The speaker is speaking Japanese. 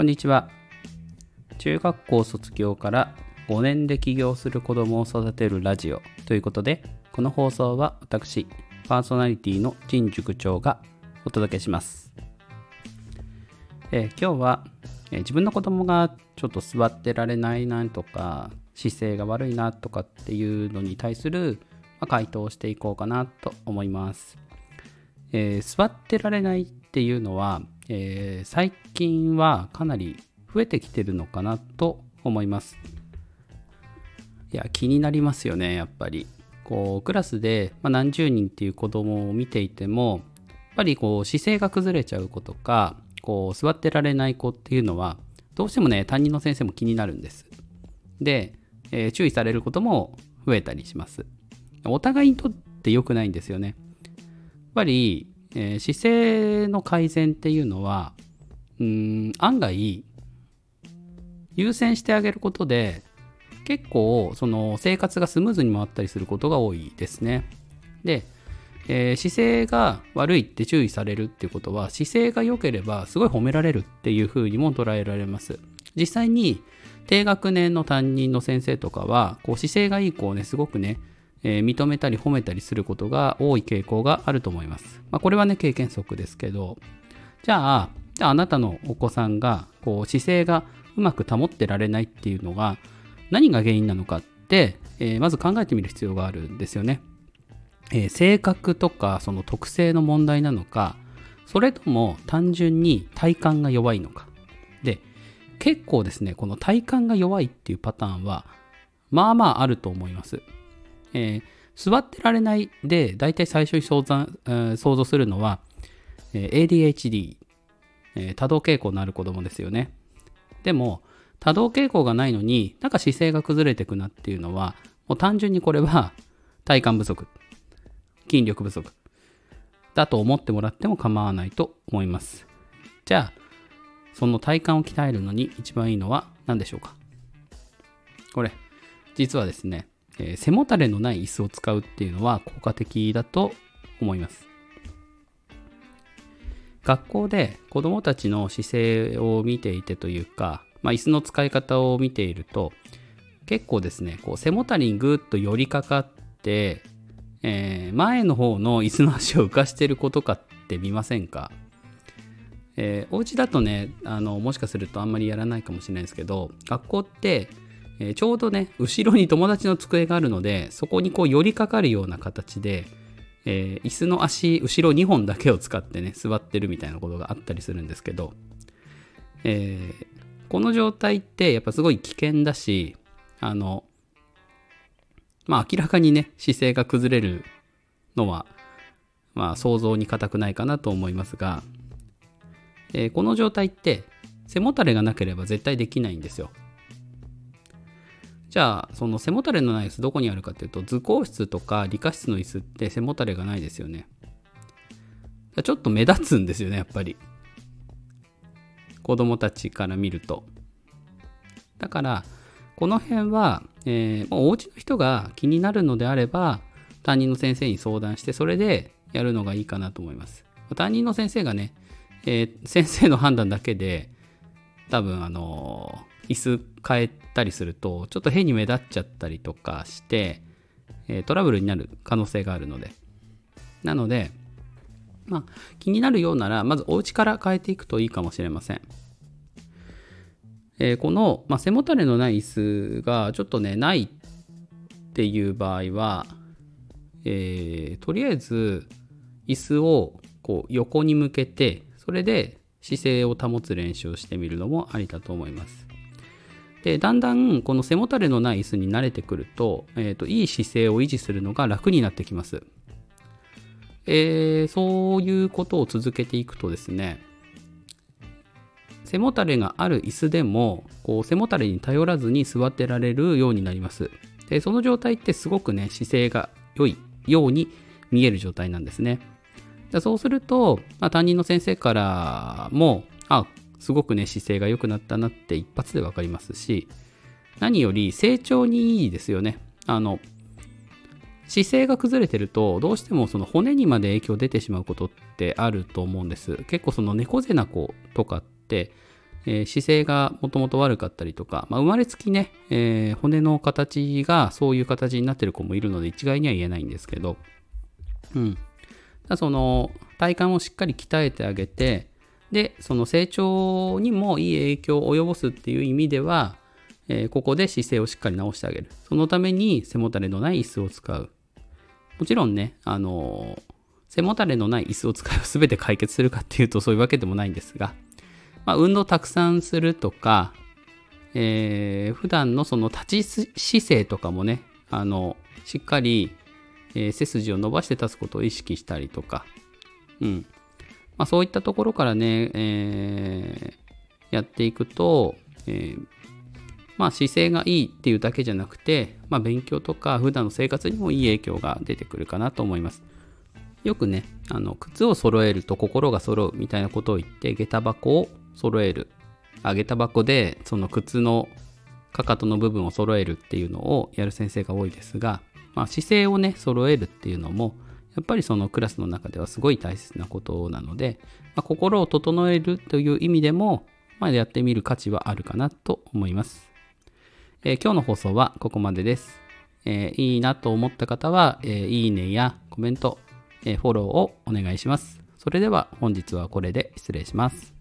こんにちは。中学校卒業から5年で起業する子供を育てるラジオということで、この放送は私、パーソナリティの陳塾長がお届けします。えー今日は、えー自分の子供がちょっと座ってられないなとか、姿勢が悪いなとかっていうのに対する、まあ回答をしていこうかなと思います。えー座ってられないっていうのは、えー最近はかなり増えてきてるのかなと思います。いや、気になりますよね、やっぱり。こう、クラスで、まあ、何十人っていう子供を見ていても、やっぱりこう、姿勢が崩れちゃう子とか、こう、座ってられない子っていうのは、どうしてもね、担任の先生も気になるんです。で、えー注意されることも増えたりします。お互いにとって良くないんですよね。やっぱり、えー姿勢の改善っていうのは、うん、案外、優先してあげることで、結構、その生活がスムーズに回ったりすることが多いですね。で、えー姿勢が悪いって注意されるっていうことは、姿勢が良ければすごい褒められるっていう風にも捉えられます。実際に、低学年の担任の先生とかは、こう姿勢がいい子をね、すごくね、えー認めたり褒めたりすることが多い傾向があると思います。まあ、これはね、経験則ですけど、じゃあ、じゃああなたのお子さんが、こう姿勢がうまく保ってられないっていうのが、何が原因なのかって、えーまず考えてみる必要があるんですよね。えー性格とかその特性の問題なのか、それとも単純に体幹が弱いのか。で、結構ですね、この体幹が弱いっていうパターンは、まあまああると思います。えー座ってられないで、大体最初に想像,、想像するのは、えー ADHD、えー多動傾向のある子供ですよね。でも、多動傾向がないのに、なんか姿勢が崩れていくなっていうのは、もう単純にこれは体幹不足、筋力不足だと思ってもらっても構わないと思います。じゃあ、その体幹を鍛えるのに一番いいのは何でしょうか？これ、実はですね、えー背もたれのない椅子を使うっていうのは効果的だと思います。学校で子どもたちの姿勢を見ていてというか、まあ、椅子の使い方を見ていると結構ですねこう背もたれにぐっと寄りかかって、えー前の方の椅子の足を浮かしてる子とかって見ませんか？えーお家だとねあのもしかするとあんまりやらないかもしれないですけど学校って、えーちょうどね後ろに友達の机があるのでそこにこう寄りかかるような形で、えー椅子の足後ろ2本だけを使ってね座ってるみたいなことがあったりするんですけど、えーこの状態ってやっぱすごい危険だしあのまあ明らかにね姿勢が崩れるのはまあ想像に難くないかなと思いますが、えーこの状態って背もたれがなければ絶対できないんですよ。じゃあその背もたれのない椅子どこにあるかっていうと図工室とか理科室の椅子って背もたれがないですよね。ちょっと目立つんですよねやっぱり。子供たちから見ると。だからこの辺は、えーもうお家の人が気になるのであれば担任の先生に相談してそれでやるのがいいかなと思います。担任の先生がね、えー先生の判断だけで多分あの椅子変えたりするとちょっと変に目立っちゃったりとかして、えトラブルになる可能性があるので。なのでまあ気になるようならまずお家から変えていくといいかもしれません。えこの、ま、背もたれのない椅子がちょっとねないっていう場合は、えとりあえず椅子をこう横に向けてそれで姿勢を保つ練習をしてみるのもありだと思います。でだんだんこの背もたれのない椅子に慣れてくると,、えーといい姿勢を維持するのが楽になってきます、えーそういうことを続けていくとですね背もたれがある椅子でもこう背もたれに頼らずに座ってられるようになります。でその状態ってすごくね姿勢が良いように見える状態なんですね。そうすると、まあ、担任の先生からもあすごくね姿勢が良くなったなって一発で分かりますし何より成長にいいですよねあの姿勢が崩れてるとどうしてもその骨にまで影響出てしまうことってあると思うんです結構その猫背な子とかってえー、姿勢がもともと悪かったりとか、まあ、生まれつきね、えー、骨の形がそういう形になってる子もいるので一概には言えないんですけど、うん。だその体幹をしっかり鍛えてあげて、で、その成長にもいい影響を及ぼすっていう意味では、えー、ここで姿勢をしっかり直してあげる。そのために背もたれのない椅子を使う。もちろんね、あのー、背もたれのない椅子を使えば全て解決するかっていうとそういうわけでもないんですが、まあ、運動たくさんするとか、えー、普段のその立ち姿勢とかもね、あの、しっかり、えー、背筋を伸ばして立つことを意識したりとか、うん。まあ、そういったところからね、えー、やっていくと、えー、まあ、姿勢がいいっていうだけじゃなくて、まあ、勉強とか普段の生活にもいい影響が出てくるかなと思います。よくね、あの靴を揃えると心が揃うみたいなことを言って、下駄箱を揃える。あ、下駄箱でその靴のかかとの部分を揃えるっていうのをやる先生が多いですが、まあ、姿勢をね、揃えるっていうのも、やっぱりそのクラスの中ではすごい大切なことなので、まあ、心を整えるという意味でも、まあ、やってみる価値はあるかなと思います。えー、今日の放送はここまでです。えー、いいなと思った方は、えー、いいねやコメント、えフォローをお願いします。それでは本日はこれで失礼します。